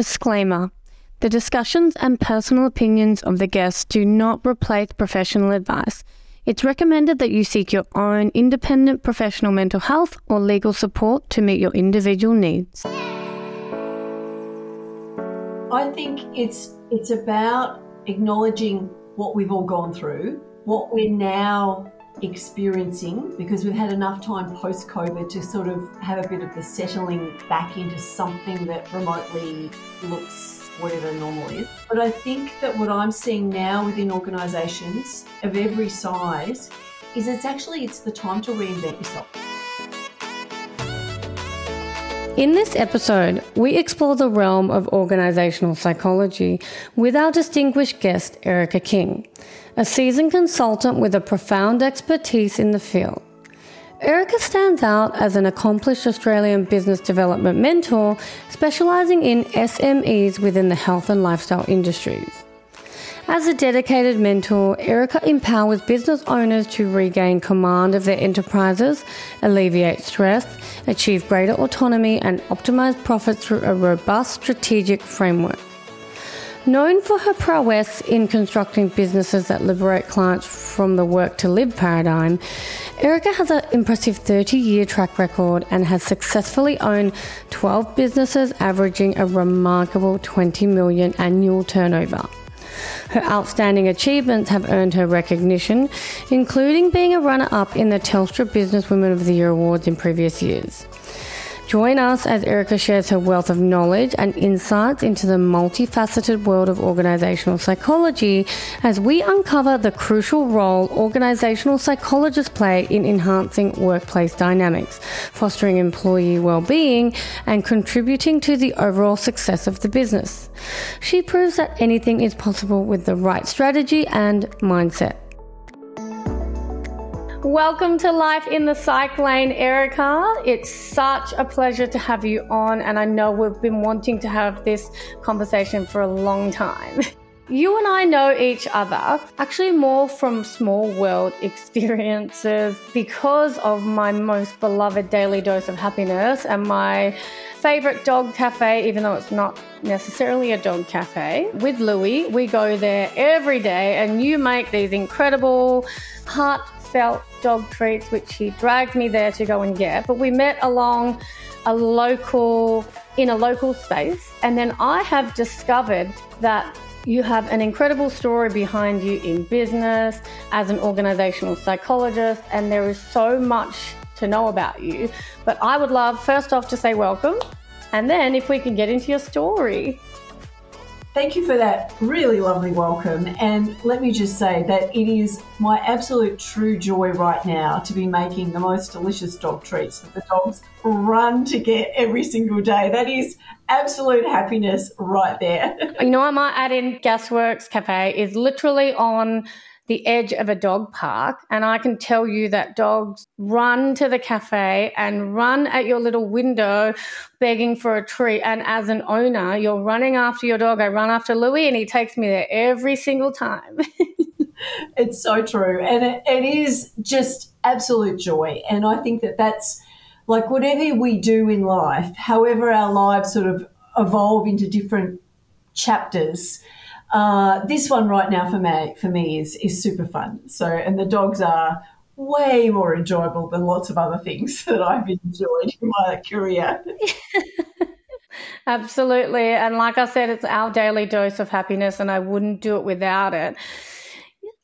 Disclaimer The discussions and personal opinions of the guests do not replace professional advice. It's recommended that you seek your own independent professional mental health or legal support to meet your individual needs. I think it's it's about acknowledging what we've all gone through, what we're now experiencing because we've had enough time post COVID to sort of have a bit of the settling back into something that remotely looks whatever normal is. But I think that what I'm seeing now within organisations of every size is it's actually it's the time to reinvent yourself. In this episode, we explore the realm of organisational psychology with our distinguished guest, Erica King a seasoned consultant with a profound expertise in the field. Erica stands out as an accomplished Australian business development mentor specialising in SMEs within the health and lifestyle industries. As a dedicated mentor, Erica empowers business owners to regain command of their enterprises, alleviate stress, achieve greater autonomy, and optimize profits through a robust strategic framework. Known for her prowess in constructing businesses that liberate clients from the work to live paradigm, Erica has an impressive 30 year track record and has successfully owned 12 businesses averaging a remarkable 20 million annual turnover. Her outstanding achievements have earned her recognition, including being a runner up in the Telstra Businesswoman of the Year awards in previous years. Join us as Erica shares her wealth of knowledge and insights into the multifaceted world of organizational psychology as we uncover the crucial role organizational psychologists play in enhancing workplace dynamics, fostering employee well-being, and contributing to the overall success of the business. She proves that anything is possible with the right strategy and mindset. Welcome to Life in the Psych Lane, Erica. It's such a pleasure to have you on, and I know we've been wanting to have this conversation for a long time. You and I know each other actually more from small world experiences because of my most beloved daily dose of happiness and my favorite dog cafe, even though it's not necessarily a dog cafe. With Louie, we go there every day, and you make these incredible heart felt dog treats, which he dragged me there to go and get. But we met along a local, in a local space. And then I have discovered that you have an incredible story behind you in business, as an organizational psychologist, and there is so much to know about you. But I would love, first off, to say welcome. And then if we can get into your story. Thank you for that really lovely welcome. And let me just say that it is my absolute true joy right now to be making the most delicious dog treats that the dogs run to get every single day. That is absolute happiness right there. you know, I might add in Gasworks Cafe is literally on the edge of a dog park. And I can tell you that dogs run to the cafe and run at your little window begging for a treat. And as an owner, you're running after your dog. I run after Louis and he takes me there every single time. it's so true. And it, it is just absolute joy. And I think that that's like whatever we do in life, however our lives sort of evolve into different chapters uh, this one right now for me for me is is super fun. So and the dogs are way more enjoyable than lots of other things that I've enjoyed in my career. Absolutely. And like I said, it's our daily dose of happiness, and I wouldn't do it without it.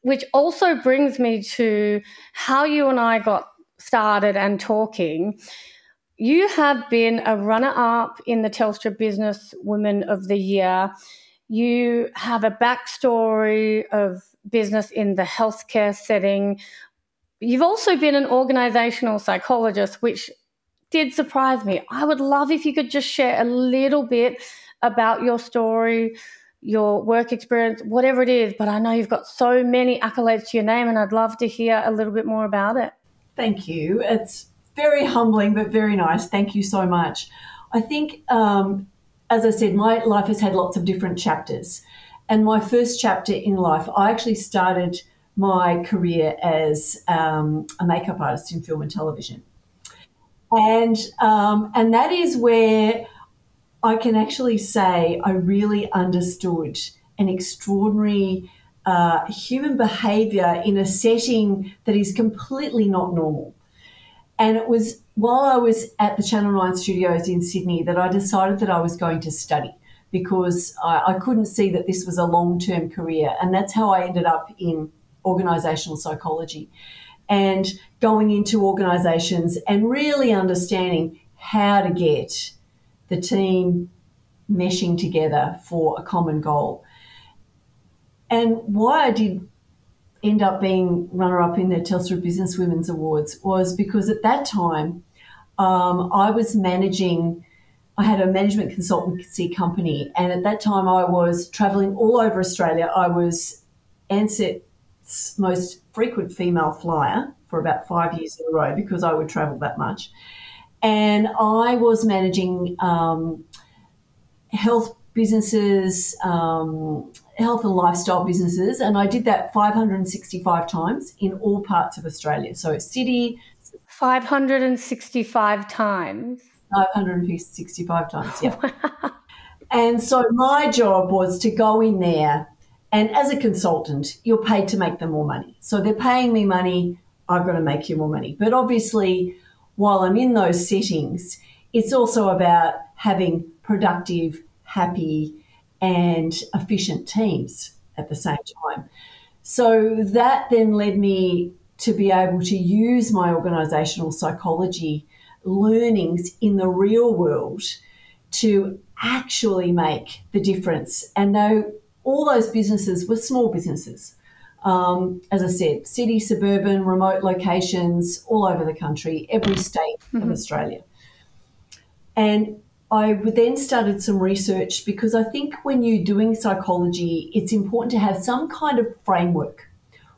Which also brings me to how you and I got started and talking. You have been a runner up in the Telstra Business Women of the Year you have a backstory of business in the healthcare setting. You've also been an organizational psychologist, which did surprise me. I would love if you could just share a little bit about your story, your work experience, whatever it is. But I know you've got so many accolades to your name, and I'd love to hear a little bit more about it. Thank you. It's very humbling, but very nice. Thank you so much. I think um, as I said, my life has had lots of different chapters. And my first chapter in life, I actually started my career as um, a makeup artist in film and television. And, um, and that is where I can actually say I really understood an extraordinary uh, human behavior in a setting that is completely not normal. And it was while I was at the Channel 9 studios in Sydney that I decided that I was going to study because I, I couldn't see that this was a long term career. And that's how I ended up in organizational psychology and going into organizations and really understanding how to get the team meshing together for a common goal. And why I did end up being runner up in the Telstra Business Women's Awards was because at that time um, I was managing, I had a management consultancy company, and at that time I was traveling all over Australia. I was Ansett most frequent female flyer for about five years in a row because I would travel that much. And I was managing um, health businesses, um, health and lifestyle businesses, and I did that 565 times in all parts of Australia. So, city. 565 times. 565 times, yeah. and so, my job was to go in there and as a consultant, you're paid to make them more money. So they're paying me money, I've got to make you more money. But obviously, while I'm in those settings, it's also about having productive, happy, and efficient teams at the same time. So that then led me to be able to use my organizational psychology learnings in the real world to actually make the difference. And know all those businesses were small businesses. Um, as I said, city, suburban, remote locations all over the country, every state mm-hmm. of Australia. And I then started some research because I think when you're doing psychology, it's important to have some kind of framework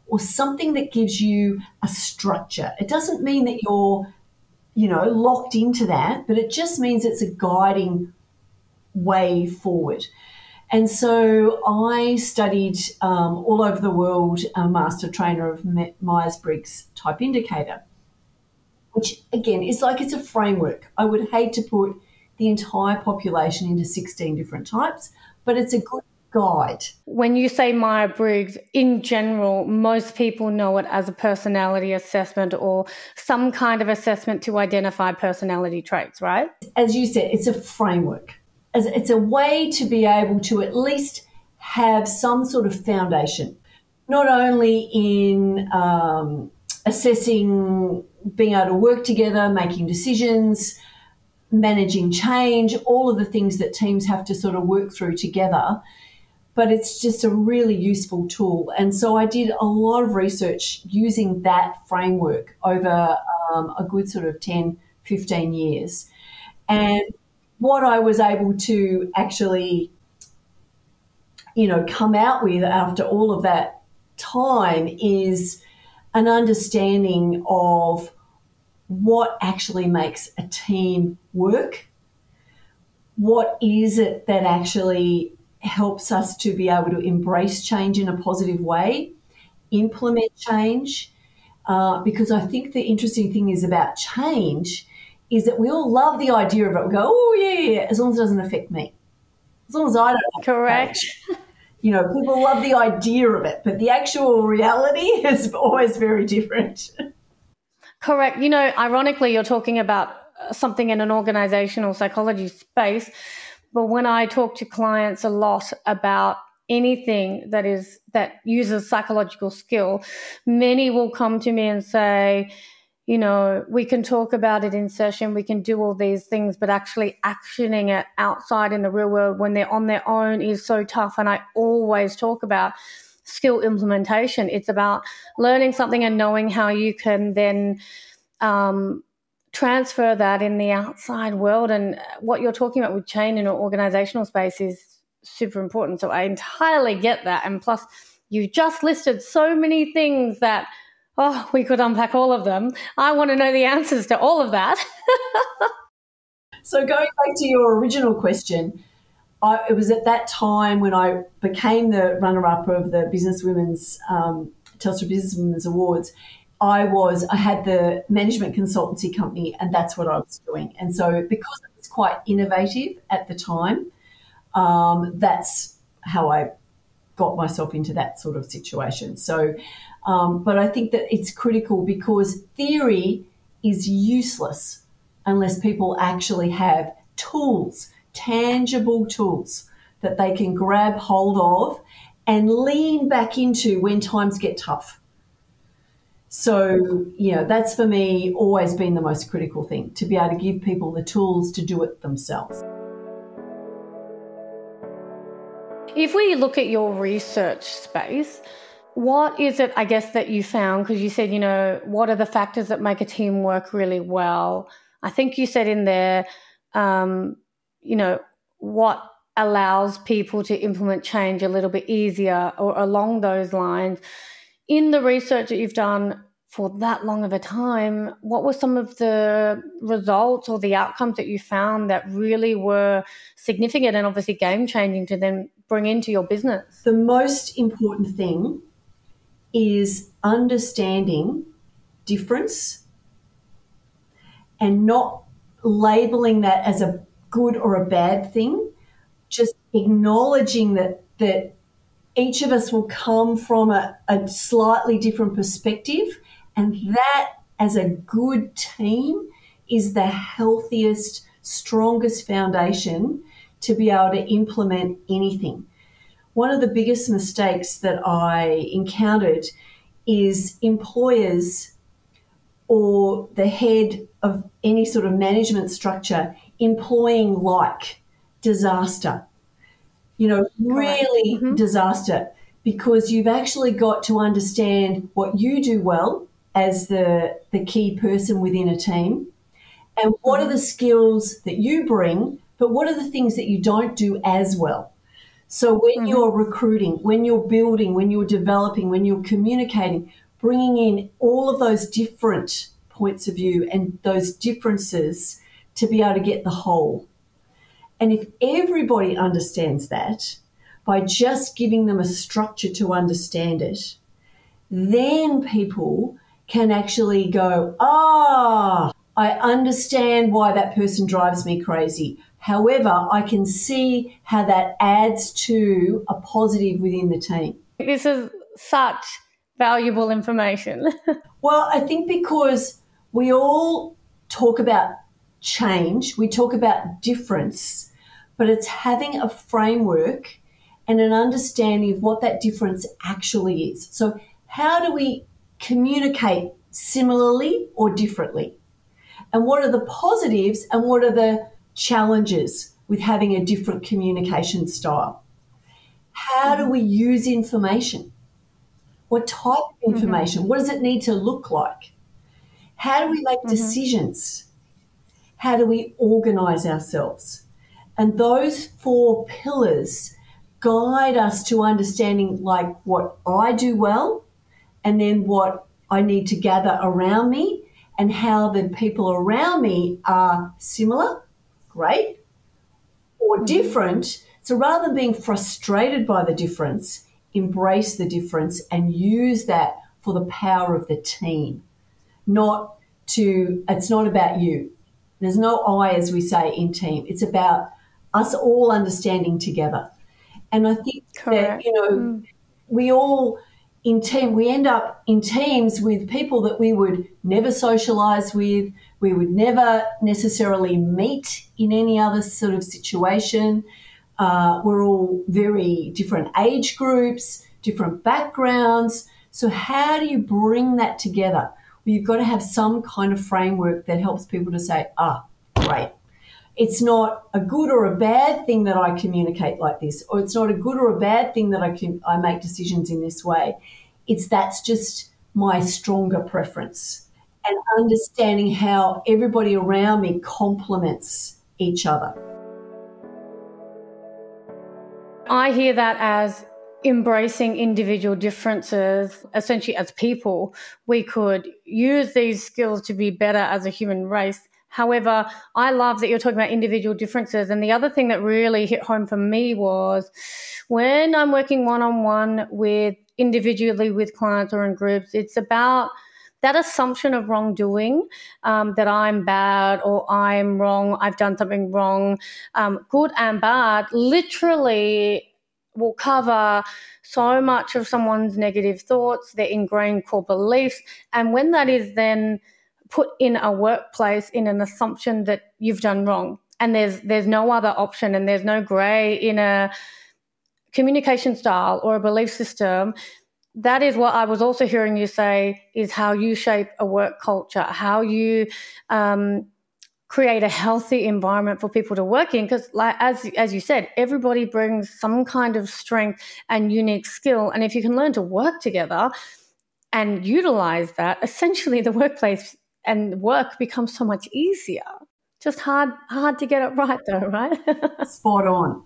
or something that gives you a structure. It doesn't mean that you're, you know, locked into that, but it just means it's a guiding way forward. And so I studied um, all over the world, a master trainer of Myers Briggs type indicator, which again is like it's a framework. I would hate to put the entire population into 16 different types, but it's a good guide. When you say Myers Briggs, in general, most people know it as a personality assessment or some kind of assessment to identify personality traits, right? As you said, it's a framework it's a way to be able to at least have some sort of foundation, not only in um, assessing, being able to work together, making decisions, managing change, all of the things that teams have to sort of work through together. But it's just a really useful tool. And so I did a lot of research using that framework over um, a good sort of 10, 15 years. And what I was able to actually, you know, come out with after all of that time is an understanding of what actually makes a team work. What is it that actually helps us to be able to embrace change in a positive way, implement change? Uh, because I think the interesting thing is about change is that we all love the idea of it. We go, oh, yeah, yeah, as long as it doesn't affect me. As long as I don't. Correct. You know, people love the idea of it, but the actual reality is always very different. Correct. You know, ironically, you're talking about something in an organizational psychology space. But when I talk to clients a lot about anything that is that uses psychological skill, many will come to me and say, you know, we can talk about it in session, we can do all these things, but actually actioning it outside in the real world when they're on their own is so tough. And I always talk about skill implementation. It's about learning something and knowing how you can then um, transfer that in the outside world. And what you're talking about with chain in an organizational space is super important. So I entirely get that. And plus, you just listed so many things that Oh, we could unpack all of them. I want to know the answers to all of that. so, going back to your original question, I, it was at that time when I became the runner up of the Business Women's, um, Telstra Business Women's Awards. I was, I had the management consultancy company, and that's what I was doing. And so, because it was quite innovative at the time, um, that's how I got myself into that sort of situation. So, um, but I think that it's critical because theory is useless unless people actually have tools, tangible tools that they can grab hold of and lean back into when times get tough. So, you know, that's for me always been the most critical thing to be able to give people the tools to do it themselves. If we look at your research space, what is it, I guess, that you found? Because you said, you know, what are the factors that make a team work really well? I think you said in there, um, you know, what allows people to implement change a little bit easier or along those lines. In the research that you've done for that long of a time, what were some of the results or the outcomes that you found that really were significant and obviously game changing to then bring into your business? The most important thing is understanding difference and not labeling that as a good or a bad thing, just acknowledging that that each of us will come from a, a slightly different perspective and that as a good team is the healthiest, strongest foundation to be able to implement anything. One of the biggest mistakes that I encountered is employers or the head of any sort of management structure employing like disaster. You know, really mm-hmm. disaster because you've actually got to understand what you do well as the, the key person within a team and what are the skills that you bring, but what are the things that you don't do as well. So when mm-hmm. you're recruiting, when you're building, when you're developing, when you're communicating, bringing in all of those different points of view and those differences to be able to get the whole. And if everybody understands that by just giving them a structure to understand it, then people can actually go, ah, I understand why that person drives me crazy. However, I can see how that adds to a positive within the team. This is such valuable information. well, I think because we all talk about change, we talk about difference, but it's having a framework and an understanding of what that difference actually is. So, how do we communicate similarly or differently? And what are the positives and what are the challenges with having a different communication style? How do we use information? What type of mm-hmm. information? Mm-hmm. What does it need to look like? How do we make mm-hmm. decisions? How do we organize ourselves? And those four pillars guide us to understanding like what I do well and then what I need to gather around me and how the people around me are similar, great, or mm-hmm. different. So rather than being frustrated by the difference, embrace the difference and use that for the power of the team, not to, it's not about you. There's no I, as we say in team. It's about us all understanding together. And I think Correct. that, you know, mm. we all, in team, we end up in teams with people that we would never socialize with, we would never necessarily meet in any other sort of situation. Uh, we're all very different age groups, different backgrounds. So, how do you bring that together? Well, you've got to have some kind of framework that helps people to say, ah, great. It's not a good or a bad thing that I communicate like this, or it's not a good or a bad thing that I can I make decisions in this way. It's that's just my stronger preference and understanding how everybody around me complements each other. I hear that as embracing individual differences, essentially as people, we could use these skills to be better as a human race. However, I love that you're talking about individual differences. And the other thing that really hit home for me was when I'm working one on one with individually with clients or in groups, it's about that assumption of wrongdoing, um, that I'm bad or I'm wrong, I've done something wrong, um, good and bad, literally will cover so much of someone's negative thoughts, their ingrained core beliefs. And when that is then put in a workplace in an assumption that you've done wrong and there's there's no other option and there's no gray in a communication style or a belief system that is what I was also hearing you say is how you shape a work culture, how you um, create a healthy environment for people to work in. Because, like as as you said, everybody brings some kind of strength and unique skill, and if you can learn to work together and utilize that, essentially the workplace and work becomes so much easier. Just hard hard to get it right, though, right? Spot on.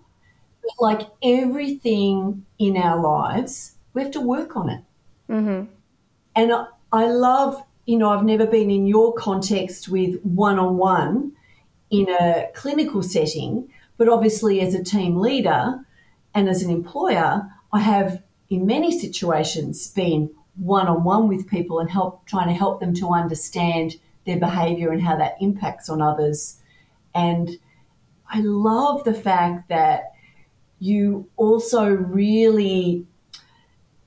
Like everything in our lives we have to work on it. Mm-hmm. And I, I love, you know, I've never been in your context with one on one in a clinical setting, but obviously as a team leader and as an employer, I have in many situations been one on one with people and help trying to help them to understand their behavior and how that impacts on others. And I love the fact that you also really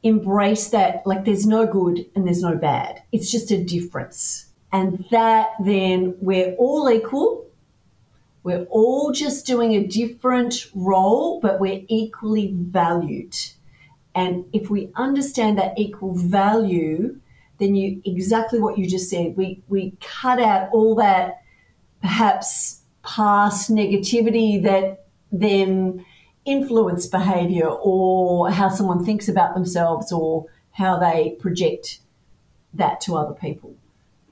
embrace that like there's no good and there's no bad. It's just a difference. And that then we're all equal. We're all just doing a different role, but we're equally valued. And if we understand that equal value, then you exactly what you just said. We we cut out all that perhaps past negativity that then influence behavior or how someone thinks about themselves or how they project that to other people.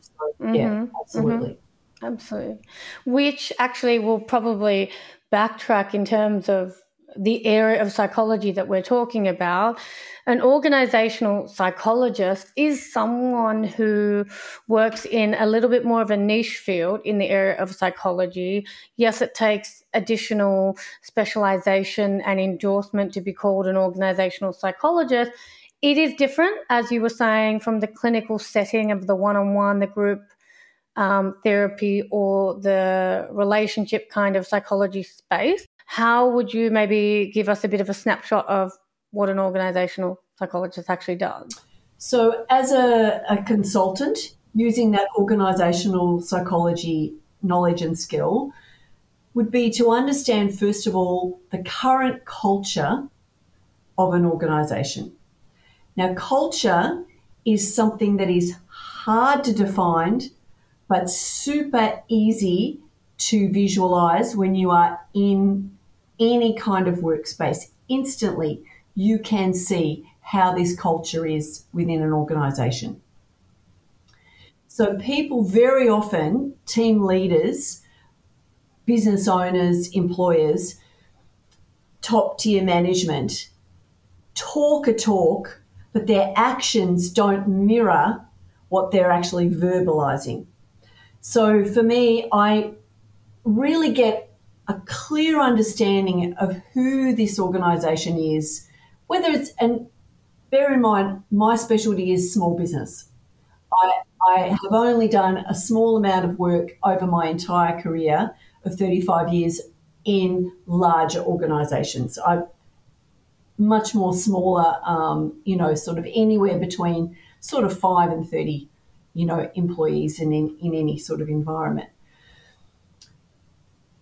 So, mm-hmm. Yeah, absolutely. Mm-hmm. Absolutely. Which actually will probably backtrack in terms of the area of psychology that we're talking about, an organizational psychologist is someone who works in a little bit more of a niche field in the area of psychology. Yes, it takes additional specialization and endorsement to be called an organizational psychologist. It is different, as you were saying, from the clinical setting of the one on one, the group um, therapy, or the relationship kind of psychology space. How would you maybe give us a bit of a snapshot of what an organizational psychologist actually does? So, as a, a consultant, using that organizational psychology knowledge and skill would be to understand, first of all, the current culture of an organization. Now, culture is something that is hard to define, but super easy to visualize when you are in any kind of workspace. Instantly, you can see how this culture is within an organization. So, people very often, team leaders, business owners, employers, top tier management, talk a talk, but their actions don't mirror what they're actually verbalizing. So, for me, I really get a clear understanding of who this organization is, whether it's, and bear in mind, my specialty is small business. I, I have only done a small amount of work over my entire career of 35 years in larger organizations. I've much more smaller, um, you know, sort of anywhere between sort of five and 30, you know, employees in, in, in any sort of environment.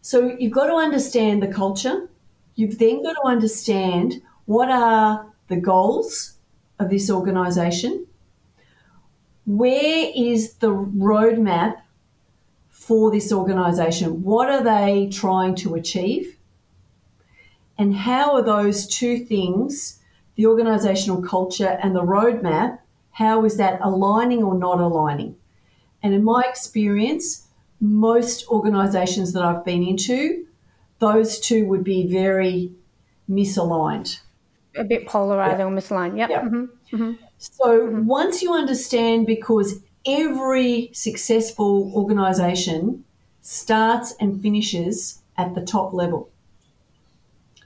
So you've got to understand the culture. You've then got to understand what are the goals of this organisation. Where is the roadmap for this organisation? What are they trying to achieve? And how are those two things, the organisational culture and the roadmap, how is that aligning or not aligning? And in my experience, most organisations that I've been into, those two would be very misaligned. A bit polarized or misaligned. Yep. yep. Mm-hmm. Mm-hmm. So mm-hmm. once you understand, because every successful organisation starts and finishes at the top level.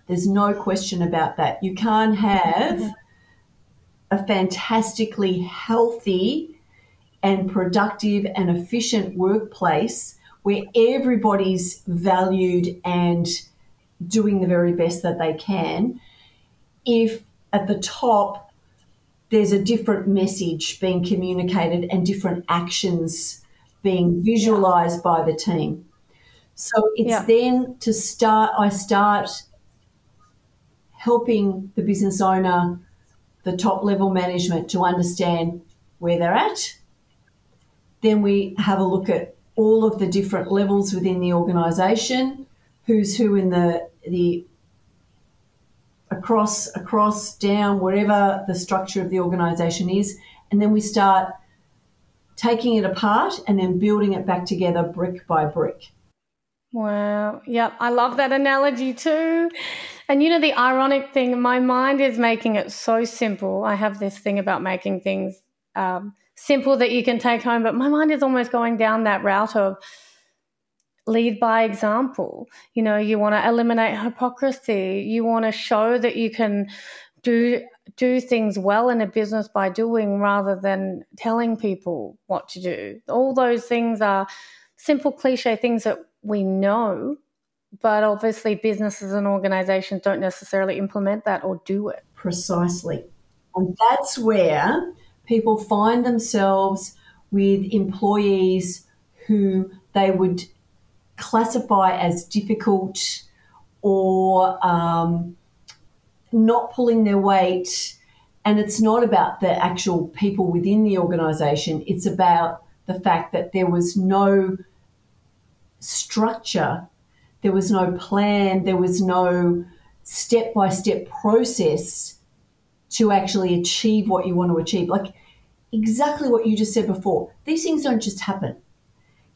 There's no question about that. You can't have mm-hmm. a fantastically healthy and productive and efficient workplace where everybody's valued and doing the very best that they can if at the top there's a different message being communicated and different actions being visualized by the team. So it's yeah. then to start, I start helping the business owner, the top level management to understand where they're at. Then we have a look at all of the different levels within the organization, who's who in the, the across, across, down, whatever the structure of the organization is. And then we start taking it apart and then building it back together brick by brick. Wow. Yep. I love that analogy too. And you know, the ironic thing, my mind is making it so simple. I have this thing about making things um, simple that you can take home, but my mind is almost going down that route of lead by example. You know, you want to eliminate hypocrisy. You want to show that you can do do things well in a business by doing rather than telling people what to do. All those things are simple cliche things that we know, but obviously businesses and organizations don't necessarily implement that or do it. Precisely. And that's where people find themselves with employees who they would classify as difficult or um, not pulling their weight. And it's not about the actual people within the organisation, it's about the fact that there was no structure, there was no plan, there was no step by step process to actually achieve what you want to achieve. Like exactly what you just said before, these things don't just happen.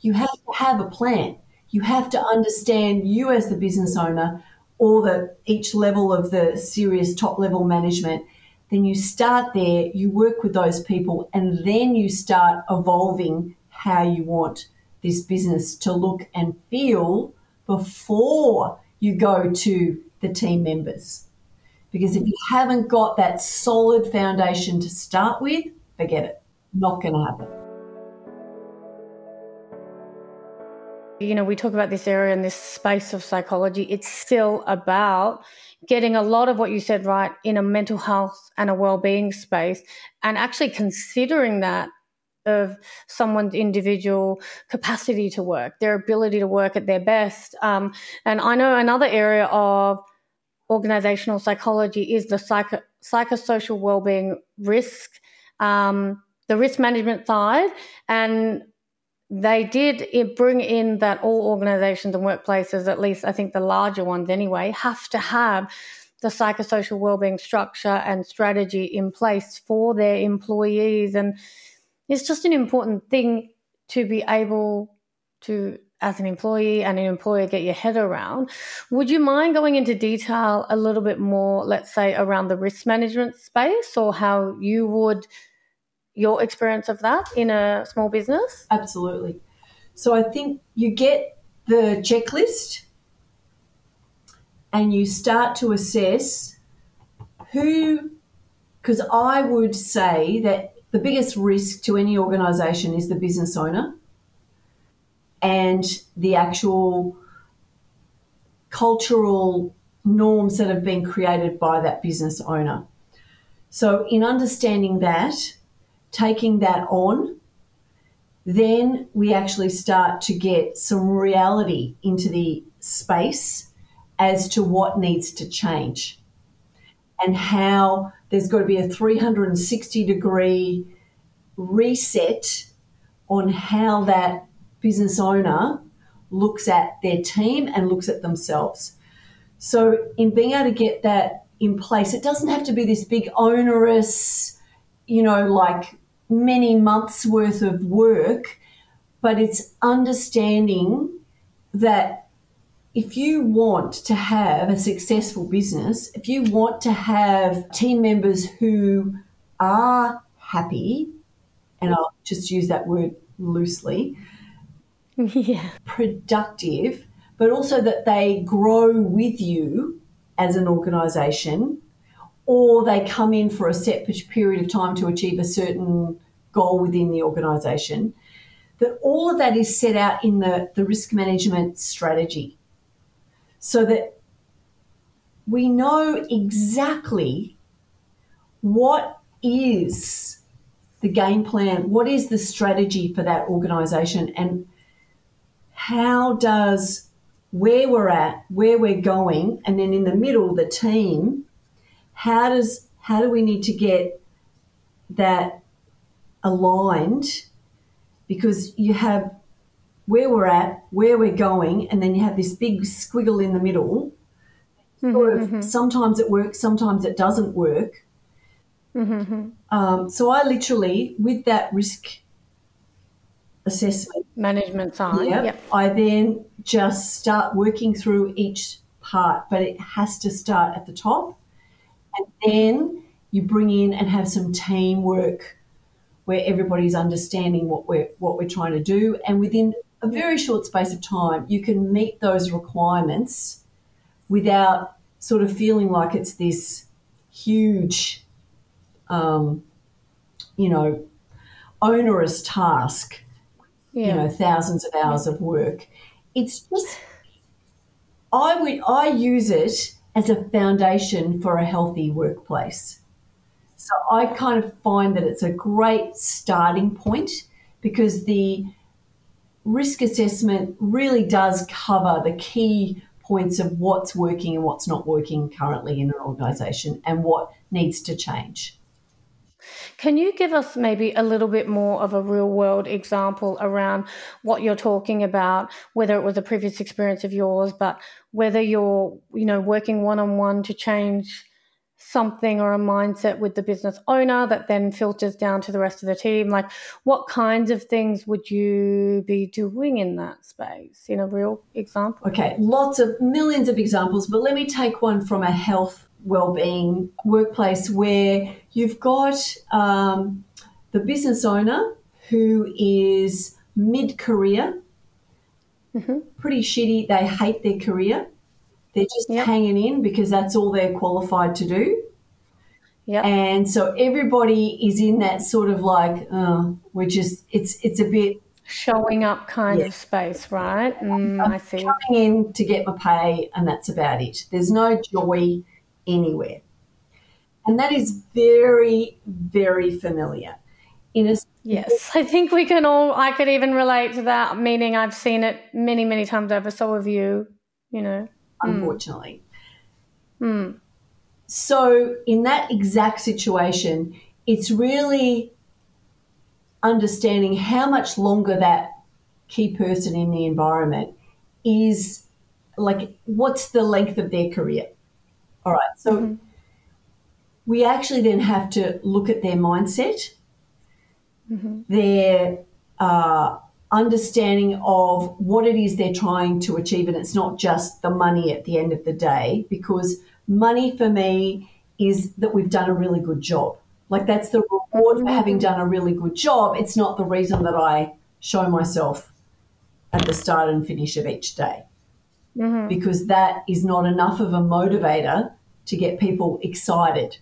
You have to have a plan. You have to understand you as the business owner or the each level of the serious top level management then you start there you work with those people and then you start evolving how you want this business to look and feel before you go to the team members because if you haven't got that solid foundation to start with forget it. Not going to happen. You know, we talk about this area and this space of psychology, it's still about getting a lot of what you said right in a mental health and a well-being space and actually considering that of someone's individual capacity to work, their ability to work at their best. Um, and I know another area of organizational psychology is the psycho- psychosocial well-being risk, um, the risk management side. And they did bring in that all organizations and workplaces, at least I think the larger ones anyway, have to have the psychosocial wellbeing structure and strategy in place for their employees. And it's just an important thing to be able to, as an employee and an employer, get your head around. Would you mind going into detail a little bit more, let's say, around the risk management space or how you would? your experience of that in a small business? Absolutely. So I think you get the checklist and you start to assess who, because I would say that the biggest risk to any organization is the business owner and the actual cultural norms that have been created by that business owner. So, in understanding that, taking that on, then we actually start to get some reality into the space as to what needs to change and how there's got to be a 360 degree reset on how that business owner looks at their team and looks at themselves. So, in being able to get that in place, it doesn't have to be this big onerous, you know, like many months worth of work, but it's understanding that if you want to have a successful business, if you want to have team members who are happy, and I'll just use that word loosely, yeah. productive, but also that they grow with you as an organization or they come in for a set period of time to achieve a certain goal within the organization, that all of that is set out in the, the risk management strategy so that we know exactly what is the game plan, what is the strategy for that organization, and how does where we're at, where we're going, and then in the middle, the team, how does how do we need to get that aligned? Because you have where we're at, where we're going, and then you have this big squiggle in the middle. Mm-hmm, Sort of, mm-hmm. sometimes it works, sometimes it doesn't work. Mm-hmm. Um, so I literally, with that risk assessment, Management side. yeah, Yep. I then just start working through each part, but it has to start at the top, and then you bring in and have some teamwork where everybody's understanding what we're what we're trying to do, and within a very short space of time, you can meet those requirements without sort of feeling like it's this huge, um, you know, onerous task Yeah. you know thousands of hours of work. It's just i would i use it as a foundation for a healthy workplace. So i kind of find that it's a great starting point because the risk assessment really does cover the key points of what's working and what's not working currently in an organization and what needs to change Can you give us maybe a little bit more of a real world example around what you're talking about, whether it was a previous experience of yours, but whether you're, you know, working one on one to change something or a mindset with the business owner that then filters down to the rest of the team? Like what kinds of things would you be doing in that space in a real example? Okay, lots of millions of examples, but let me take one from a health well-being workplace where you've got um, the business owner who is mid-career, pretty shitty. They hate their career. They're just Yep. hanging in because that's all they're qualified to do. Yeah. And so everybody is in that sort of like, uh, we're just, it's it's a bit Showing up kind Yeah. of space, right? Mm, I see. coming in to get my pay, and that's about it. There's no joy anywhere. And that is very, very familiar. In a Yes, I think we can all, I could even relate to that, meaning I've seen it many, many times over. So have you, you know. Unfortunately. Hmm. So, in that exact situation, it's really understanding how much longer that key person in the environment is like, what's the length of their career? All right. So, we actually then have to look at their mindset, their uh, understanding of what it is they're trying to achieve. And it's not just the money at the end of the day, because money for me is that we've done a really good job. Like that's the reward for having mm-hmm. done a really good job. It's not the reason that I show myself at the start and finish of each day. Mm-hmm. Because that is not enough of a motivator to get people excited.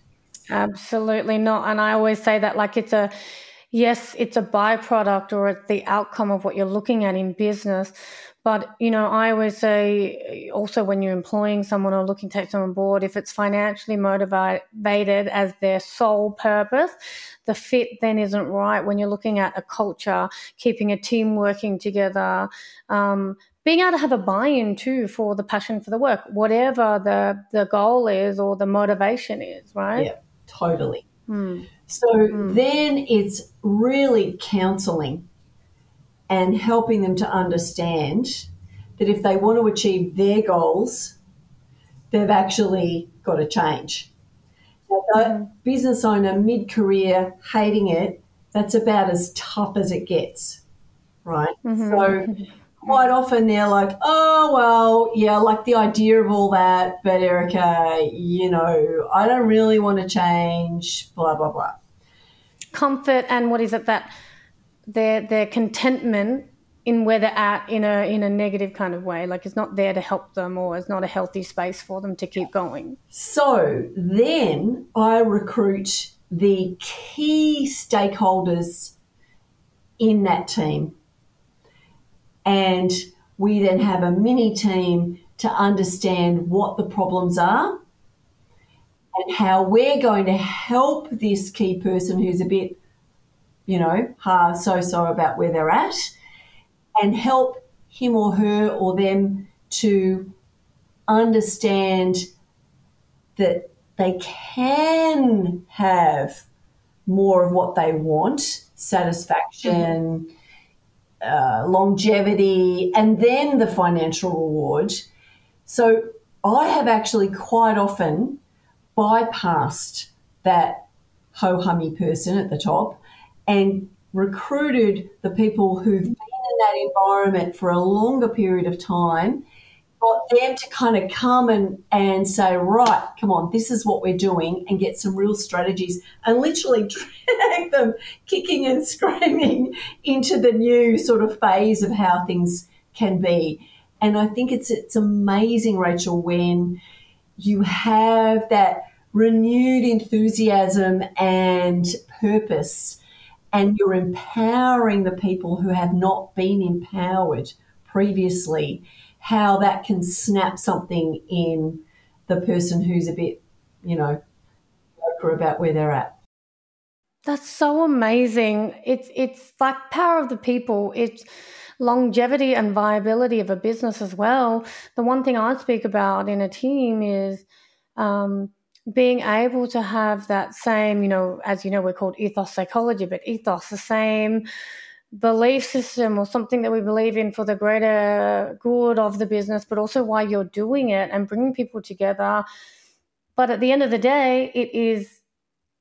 Absolutely not. And I always say that like it's a, yes, it's a byproduct or it's the outcome of what you're looking at in business. But, you know, I always say also when you're employing someone or looking to take someone on board, if it's financially motivated as their sole purpose, the fit then isn't right when you're looking at a culture, keeping a team working together, um, being able to have a buy-in too for the passion for the work, whatever the, the goal is or the motivation is, right? Yeah, totally. Hmm. So hmm. then it's really counseling and helping them to understand that if they want to achieve their goals, they've actually got to change. Now, the hmm. business owner mid career hating it, that's about as tough as it gets, right? Mm-hmm. So quite often they're like, oh, well, yeah, I like the idea of all that, but Erica, you know, I don't really want to change, blah, blah, blah. Comfort and what is it that their their contentment in where they're at in a in a negative kind of way. Like it's not there to help them or it's not a healthy space for them to keep going. So then I recruit the key stakeholders in that team. And we then have a mini team to understand what the problems are and how we're going to help this key person who's a bit, you know, hard so so about where they're at and help him or her or them to understand that they can have more of what they want satisfaction, uh, longevity, and then the financial reward. So I have actually quite often bypassed that ho hummy person at the top and recruited the people who've been in that environment for a longer period of time got them to kind of come and, and say, right, come on, this is what we're doing, and get some real strategies and literally drag them kicking and screaming into the new sort of phase of how things can be. And I think it's it's amazing, Rachel, when you have that renewed enthusiasm and purpose, and you're empowering the people who have not been empowered previously how that can snap something in the person who's a bit, you know, about where they're at. That's so amazing. It's it's like power of the people. It's longevity and viability of a business as well. The one thing I speak about in a team is um, being able to have that same, you know, as you know, we're called ethos psychology, but ethos, the same belief system or something that we believe in for the greater good of the business, but also why you're doing it and bringing people together. But at the end of the day, it is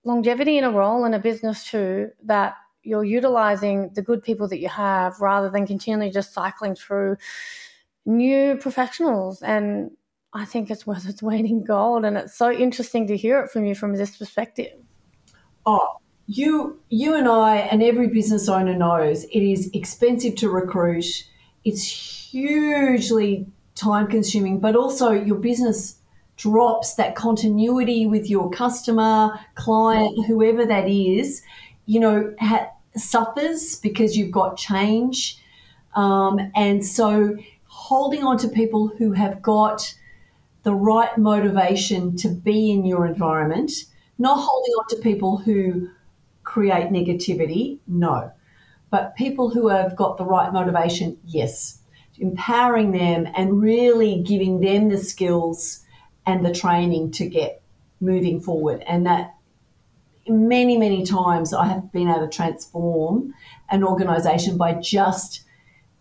longevity in a role in a business too that you're utilizing the good people that you have rather than continually just cycling through new professionals. And I think it's worth its weight in gold. And it's so interesting to hear it from you from this perspective. Oh, you you and I and every business owner knows it is expensive to recruit. It's hugely time consuming, but also your business drops that continuity with your customer, client, whoever that is, you know, ha- suffers because you've got change. Um, and so holding on to people who have got the right motivation to be in your environment, not holding on to people who create negativity? No. But people who have got the right motivation, yes. Empowering them and really giving them the skills and the training to get moving forward. And that many, many times I have been able to transform an organization by just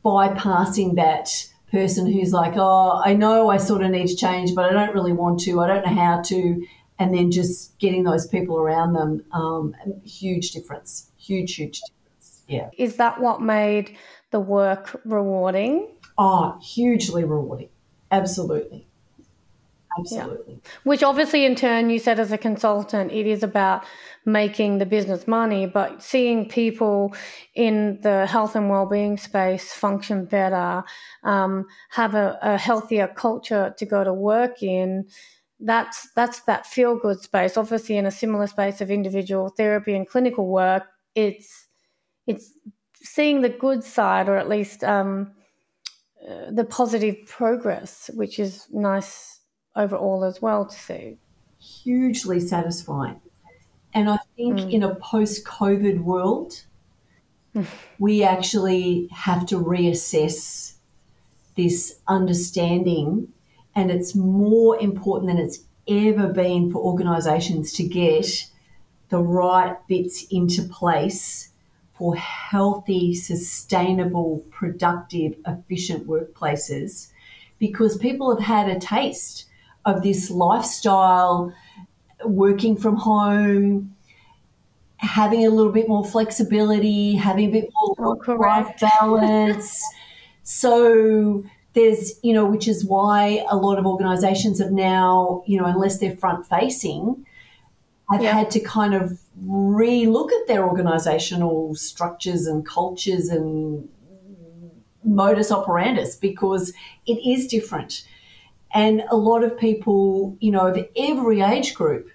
bypassing that person who's like, oh, I know I sort of need to change, but I don't really want to. I don't know how to and then just getting those people around them, um, huge difference, huge, huge difference. Yeah. Is that what made the work rewarding? Oh, hugely rewarding. Absolutely. Absolutely. Yeah. Which obviously, in turn, you said as a consultant, it is about making the business money, but seeing people in the health and well-being space function better, um, have a, a healthier culture to go to work in that's that's that feel good space. Obviously, in a similar space of individual therapy and clinical work, it's it's seeing the good side, or at least um, uh, the positive progress, which is nice overall as well to see. Hugely satisfying, and I think mm. in a post-COVID world, we actually have to reassess this understanding and it's more important than it's ever been for organisations to get the right bits into place for healthy, sustainable, productive, efficient workplaces because people have had a taste of this lifestyle, working from home, having a little bit more flexibility, having a bit more oh, life balance. so there's, you know, which is why a lot of organizations have now, you know, unless they're front facing, have yeah. had to kind of re-look at their organizational structures and cultures and modus operandus because it is different. And a lot of people, you know, of every age group,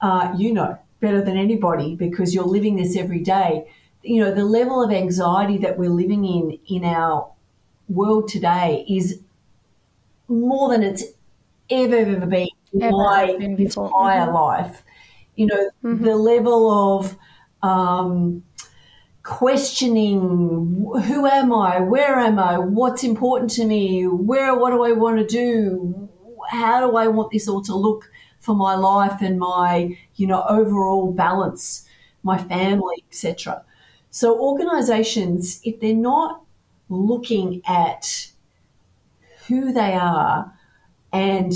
uh, you know better than anybody because you're living this every day, you know, the level of anxiety that we're living in in our world today is more than it's ever, ever been in Ever my been entire Mhm. life. You know, Mhm. the level of um, questioning who am I, where am I, what's important to me, where, what do I want to do, how do I want this all to look for my life and my, you know, overall balance, my family, etc. So organizations, if they're not looking at who they are and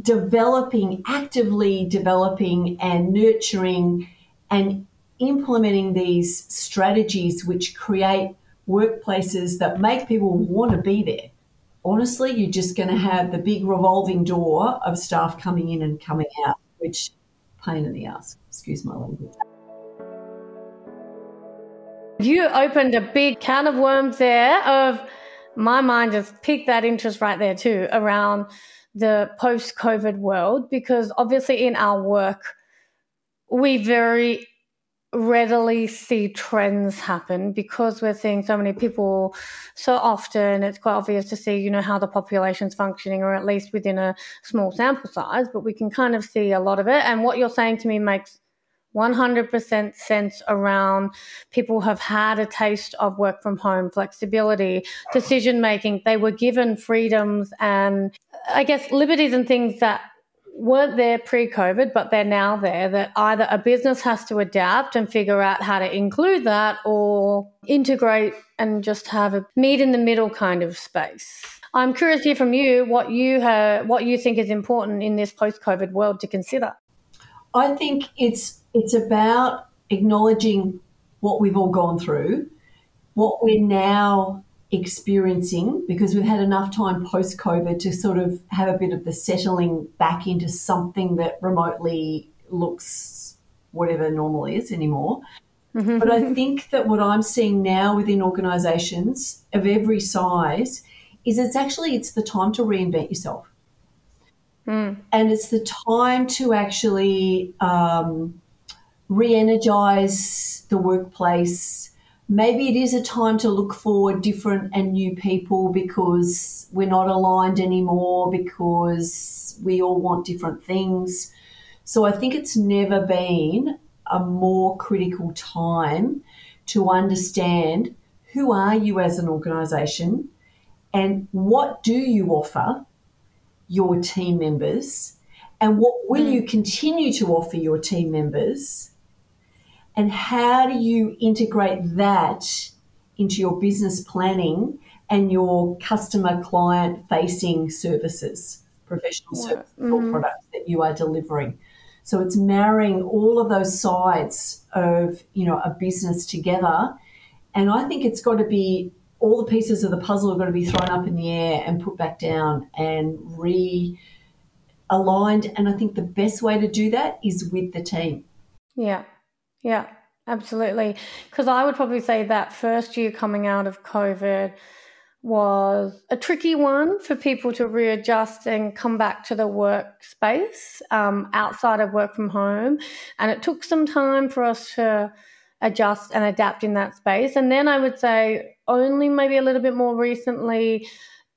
developing, actively developing and nurturing and implementing these strategies which create workplaces that make people want to be there. Honestly, you're just going to have the big revolving door of staff coming in and coming out, which pain in the ass. Excuse my language. You opened a big can of worms there of my mind just piqued that interest right there too around the post COVID world because obviously in our work we very readily see trends happen because we're seeing so many people so often it's quite obvious to see you know how the population's functioning or at least within a small sample size but we can kind of see a lot of it. And what you're saying to me makes 100% sense around people have had a taste of work from home flexibility decision making they were given freedoms and i guess liberties and things that weren't there pre-covid but they're now there that either a business has to adapt and figure out how to include that or integrate and just have a meet in the middle kind of space. I'm curious to hear from you what you have, what you think is important in this post-covid world to consider. I think it's it's about acknowledging what we've all gone through, what we're now experiencing, because we've had enough time post COVID to sort of have a bit of the settling back into something that remotely looks whatever normal is anymore. But I think that what I'm seeing now within organisations of every size is it's actually it's the time to reinvent yourself. And it's the time to actually um, re-energize the workplace maybe it is a time to look for different and new people because we're not aligned anymore because we all want different things. So i think it's never been a more critical time to understand who are you as an organization and what do you offer your team members and what will hmm. you continue to offer your team members and how do you integrate that into your business planning and your customer client facing services professional services or mm-hmm. products that you are delivering? So it's marrying all of those sides of you know a business together. And i think it's got to be all the pieces of the puzzle have got to be thrown up in the air and put back down and re aligned. And I think the best way to do that is with the team. Yeah, yeah, absolutely. Because I would probably say that first year coming out of COVID was a tricky one for people to readjust and come back to the workspace um, outside of work from home. And it took some time for us to adjust and adapt in that space. And then I would say only maybe a little bit more recently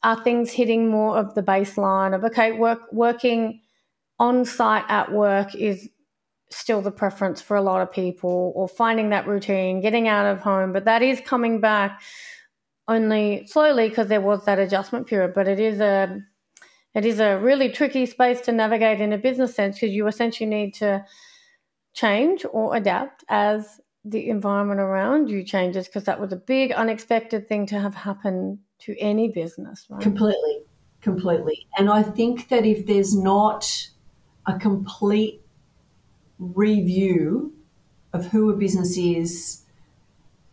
are things hitting more of the baseline of okay, work working on site at work is still the preference for a lot of people or finding that routine, getting out of home, but that is coming back only slowly because there was that adjustment period, but it is a it is a really tricky space to navigate in a business sense because you essentially need to change or adapt as the environment around you changes because that was a big unexpected thing to have happen to any business, right? Completely, completely. And I think that if there's not a complete review of who a business is,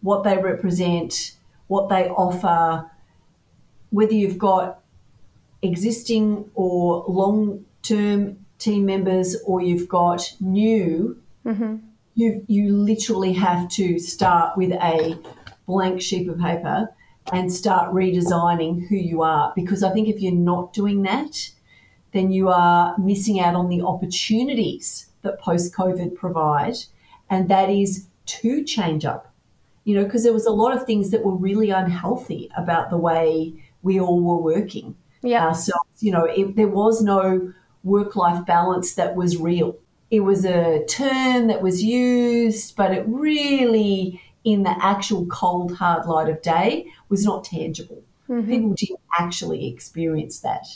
what they represent, what they offer, whether you've got existing or long term team members or you've got new, mm-hmm. you, you literally have to start with a blank sheet of paper and start redesigning who you are. Because I think if you're not doing that, then you are missing out on the opportunities that post COVID provide, and that is to change up you know, because there was a lot of things that were really unhealthy about the way we all were working Yeah. Uh, ourselves. You know, it, there was no work life balance that was real. It was a term that was used, but it really, in the actual cold, hard light of day, was not tangible. Mm-hmm. People didn't actually experience that.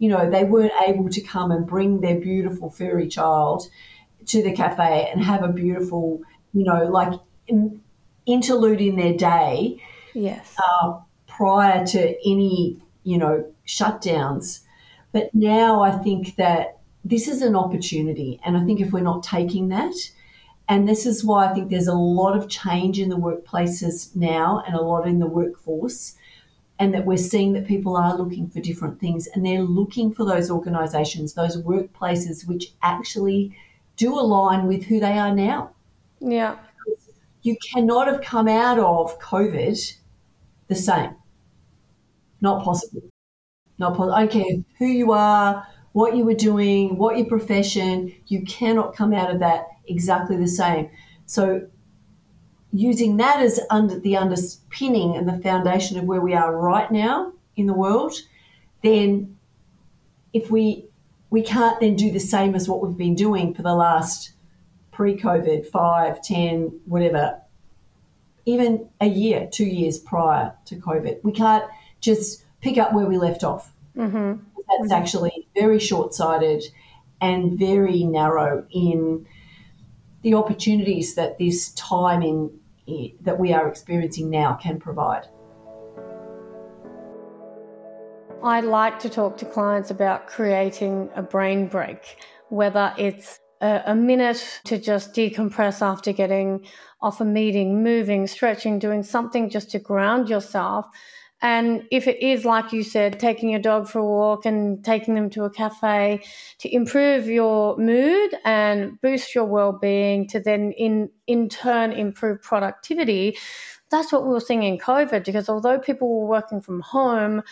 You know, they weren't able to come and bring their beautiful furry child to the cafe and have a beautiful, you know, like in, interlude in their day Yes. uh, prior to any, you know, shutdowns. But now I think that this is an opportunity. And I think if we're not taking that, and this is why I think there's a lot of change in the workplaces now and a lot in the workforce, and that we're seeing that people are looking for different things and they're looking for those organizations, those workplaces which actually do align with who they are now. yeah. You cannot have come out of COVID the same. Not possible. Not possible. I don't care who you are, what you were doing, what your profession, you cannot come out of that exactly the same. So, using that as under the underpinning and the foundation of where we are right now in the world, then if we we can't then do the same as what we've been doing for the last pre-COVID, five, ten, whatever, even a year, two years prior to COVID. We can't just pick up where we left off. Mm-hmm. That's actually very short sighted and very narrow in the opportunities that this time in that we are experiencing now can provide. I like to talk to clients about creating a brain break, whether it's a, minute to just decompress after getting off a meeting, moving, stretching, doing something just to ground yourself. And if it is, like you said, taking your dog for a walk and taking them to a cafe to improve your mood and boost your well being, to then in, in turn improve productivity, that's what we were seeing in COVID. Because although people were working from home,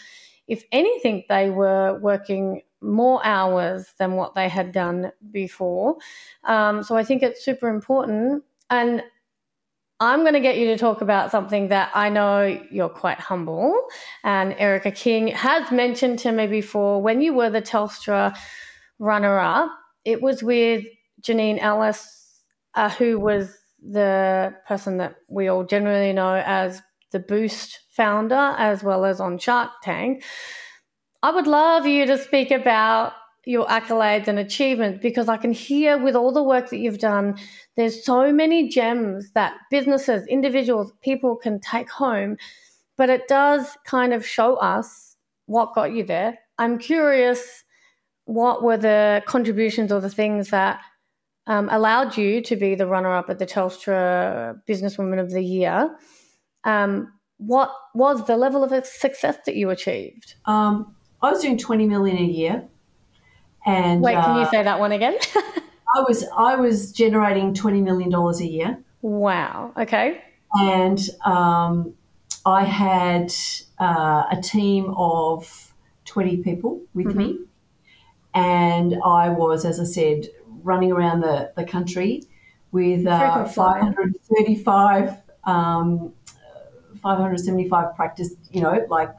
if anything, they were working more hours than what they had done before. Um, so I think it's super important. And I'm going to get you to talk about something that I know you're quite humble. And Erica King has mentioned to me before when you were the Telstra runner up, it was with Janine Allis, uh, who was the person that we all generally know as the Boost founder, as well as on Shark Tank. I would love you to speak about your accolades and achievements because I can hear with all the work that you've done, there's so many gems that businesses, individuals, people can take home, but it does kind of show us what got you there. I'm curious what were the contributions or the things that um, allowed you to be the runner up at the Telstra Businesswoman of the Year. Um, what was the level of success that you achieved? Um, I was doing 20 million a year. And wait, can uh, you say that one again? I was I was generating 20 million dollars a year. Wow. Okay. And um, I had uh, a team of 20 people with mm-hmm. me. And I was, as I said, running around the, the country with uh, 535 um, 575 practice, you know, like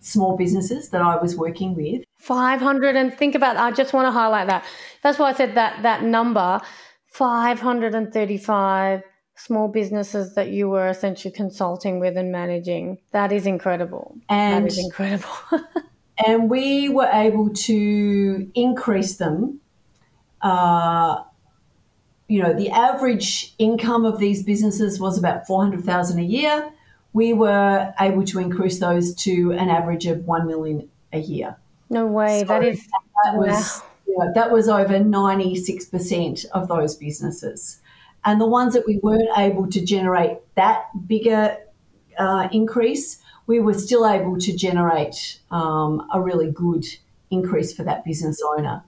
small businesses that I was working with. 500 and think about I just want to highlight that. That's why I said that that number 535 small businesses that you were essentially consulting with and managing. That is incredible. And that is incredible. and we were able to increase them uh, you know, the average income of these businesses was about 400,000 a year. We were able to increase those to an average of 1 million a year. No way. So that is that was wow. you that was over 96% of those businesses. And the ones that we weren't able to generate that bigger uh, increase, we were still able to generate um, a really good increase for that business owner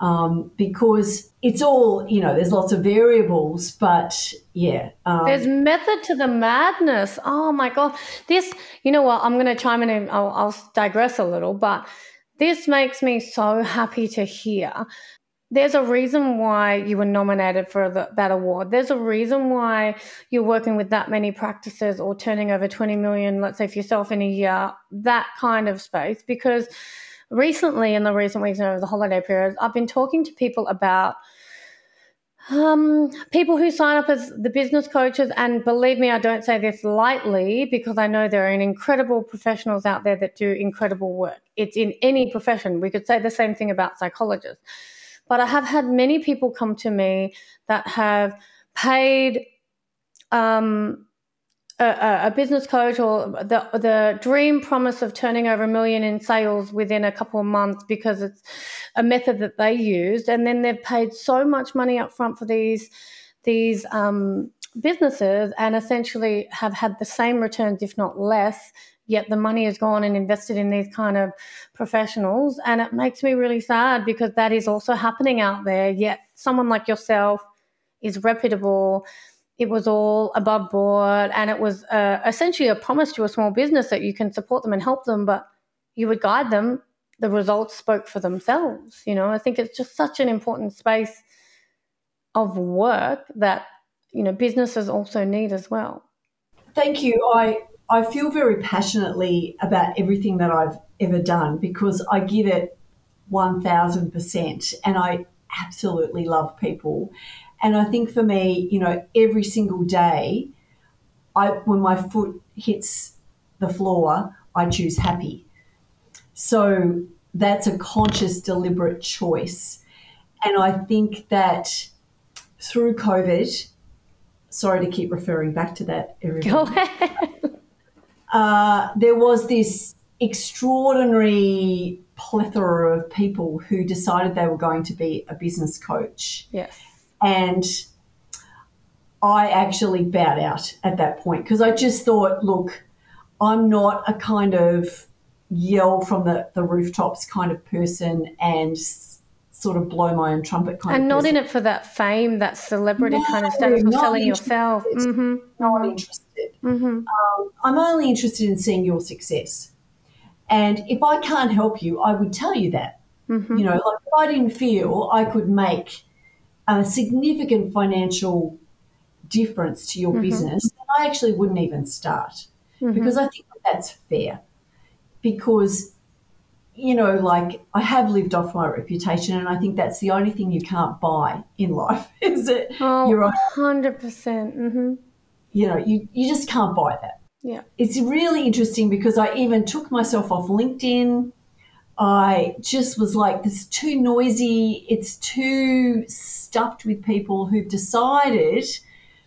um, because it's all you know. There's lots of variables, but yeah, um, there's method to the madness. Oh my god, this you know what? I'm going to chime in and I'll, I'll digress a little, but this makes me so happy to hear there's a reason why you were nominated for the, that award. There's a reason why you're working with that many practices or turning over 20 million, let's say for yourself in a year, that kind of space. Because recently, in the recent weeks over the holiday period, I've been talking to people about um, people who sign up as the business coaches, and believe me, I don't say this lightly because I know there are incredible professionals out there that do incredible work. It's in any profession. We could say the same thing about psychologists but I have had many people come to me that have paid um, a, a, business coach or the the dream promise of turning over a million in sales within a couple of months because it's a method that they used, and then they've paid so much money up front for these these um, businesses, and essentially have had the same returns, if not less, yet the money is gone and invested in these kind of professionals. And it makes me really sad because that is also happening out there. Yet someone like yourself is reputable. It was all above board, and it was uh, essentially a promise to a small business that you can support them and help them, but you would guide them. The results spoke for themselves. You know, I think it's just such an important space of work that you know businesses also need as well. Thank you. I I feel very passionately about everything that I've ever done because I give it 1000% and I absolutely love people. And I think for me, you know, every single day, I when my foot hits the floor, I choose happy. So that's a conscious, deliberate choice. And I think that through COVID, sorry to keep referring back to that, ahead. Uh, there was this extraordinary plethora of people who decided they were going to be a business coach. Yes. And I actually bowed out at that point because I just thought, look, I'm not a kind of yell from the, the rooftops kind of person and sort of blow my own trumpet kind and of And not person. in it for that fame, that celebrity no, kind of status of selling yourself. Mm-hmm. Not interested. Mm-hmm. Um, I'm only interested in seeing your success. And if I can't help you, I would tell you that. Mm-hmm. You know, like if I didn't feel I could make a significant financial difference to your mm-hmm. business, I actually wouldn't even start mm-hmm. because I think that's fair. Because, you know, like I have lived off my reputation, and I think that's the only thing you can't buy in life is it? Oh, you're 100%. percent mm-hmm you know, you, you just can't buy that. Yeah. It's really interesting because I even took myself off LinkedIn. I just was like, this is too noisy. It's too stuffed with people who've decided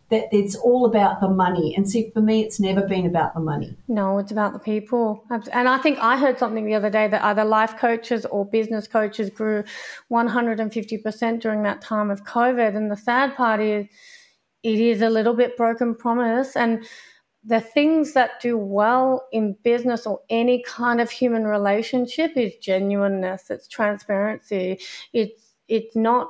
that it's all about the money. And see, for me, it's never been about the money. No, it's about the people. And I think I heard something the other day that either life coaches or business coaches grew 150% during that time of COVID. And the sad part is, it is a little bit broken promise and the things that do well in business or any kind of human relationship is genuineness it's transparency it's it's not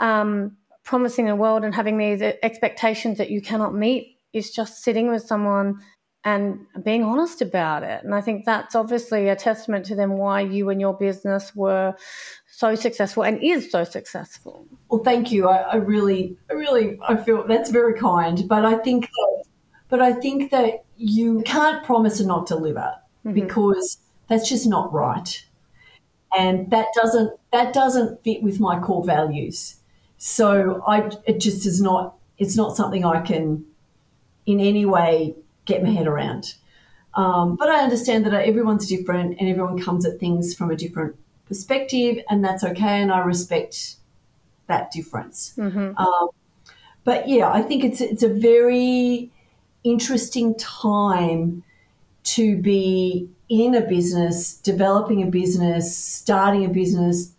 um, promising the world and having these expectations that you cannot meet it's just sitting with someone and being honest about it. And I think that's obviously a testament to them why you and your business were so successful and is so successful. Well, thank you. I, I really, I really, I feel that's very kind. But I think that, but I think that you can't promise and not deliver mm-hmm. because that's just not right, and that doesn't that doesn't fit with my core values. So I, it just is not. It's not something I can, in any way, get my head around. Um, but I understand that everyone's different and everyone comes at things from a different perspective, and that's okay. And I respect that difference. Mm-hmm. Um, but yeah, I think it's it's a very interesting time to be in a business, developing a business, starting a business.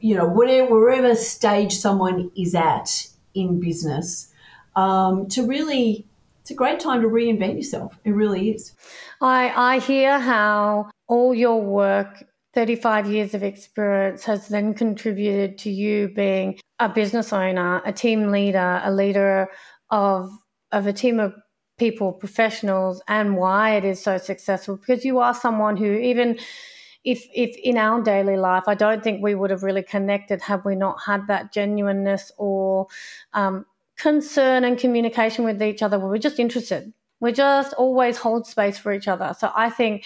You know, whatever wherever stage someone is at in business, um, to really it's a great time to reinvent yourself. It really is. I, I hear how all your work, 35 years of experience, has then contributed to you being a business owner, a team leader, a leader of, of a team of people, professionals, and why it is so successful. Because you are someone who, even if if in our daily life, I don't think we would have really connected had we not had that genuineness or um, concern and communication with each other. We're just interested. We just always hold space for each other. So I think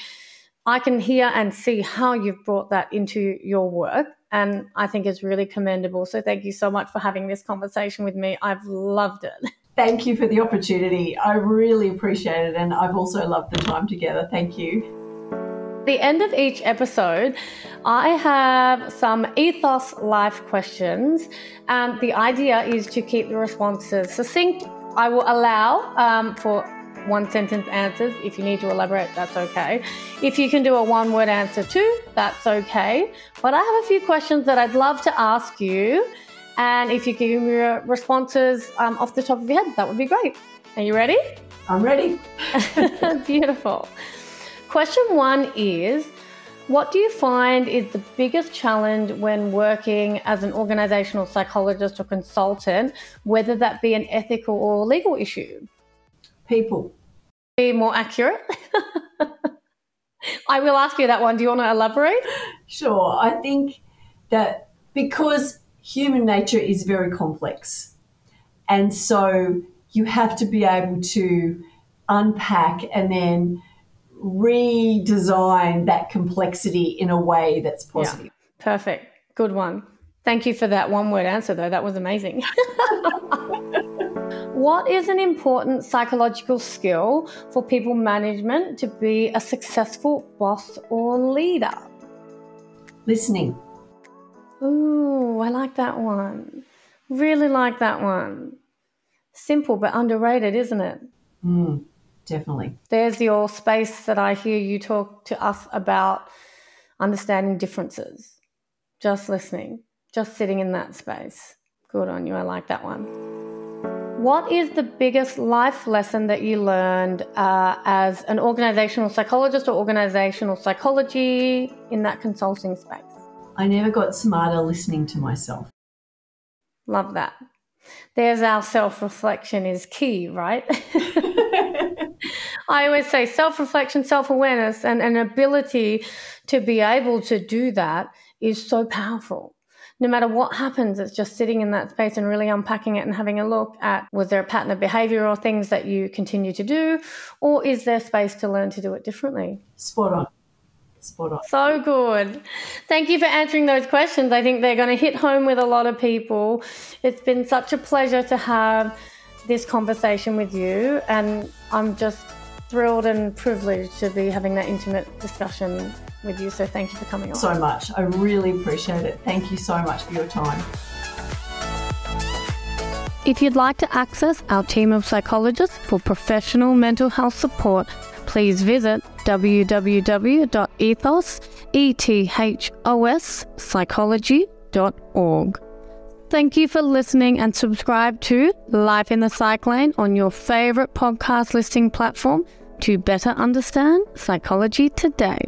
I can hear and see how you've brought that into your work. And I think it's really commendable. So thank you so much for having this conversation with me. I've loved it. Thank you for the opportunity. I really appreciate it. And I've also loved the time together. Thank you. the end of each episode, I have some ethos life questions, and the idea is to keep the responses succinct. I will allow um, for one sentence answers. If you need to elaborate, that's okay. If you can do a one word answer too, that's okay. But I have a few questions that I'd love to ask you. And if you can give me your responses um, off the top of your head, that would be great. Are you ready? I'm ready. Beautiful. Question one is What do you find is the biggest challenge when working as an organizational psychologist or consultant, whether that be an ethical or legal issue? People. Be more accurate. I will ask you that one. Do you want to elaborate? Sure. I think that because human nature is very complex, and so you have to be able to unpack and then redesign that complexity in a way that's positive. Yeah. Perfect. Good one. Thank you for that one word answer, though. That was amazing. what is an important psychological skill for people management to be a successful boss or leader? Listening. Ooh, I like that one. Really like that one. Simple but underrated, isn't it? Mm, definitely. There's your space that I hear you talk to us about understanding differences. Just listening, just sitting in that space. Good on you. I like that one. What is the biggest life lesson that you learned uh, as an organizational psychologist or organizational psychology in that consulting space? I never got smarter listening to myself. Love that. There's our self reflection is key, right? I always say self reflection, self awareness, and an ability to be able to do that is so powerful. No matter what happens, it's just sitting in that space and really unpacking it and having a look at was there a pattern of behavior or things that you continue to do, or is there space to learn to do it differently? Spot on. Spot on. So good. Thank you for answering those questions. I think they're going to hit home with a lot of people. It's been such a pleasure to have this conversation with you, and I'm just thrilled and privileged to be having that intimate discussion with you. So thank you for coming on. So much. I really appreciate it. Thank you so much for your time. If you'd like to access our team of psychologists for professional mental health support, please visit www.ethos.psychology.org. Thank you for listening and subscribe to Life in the Psych Lane on your favorite podcast listing platform to better understand psychology today.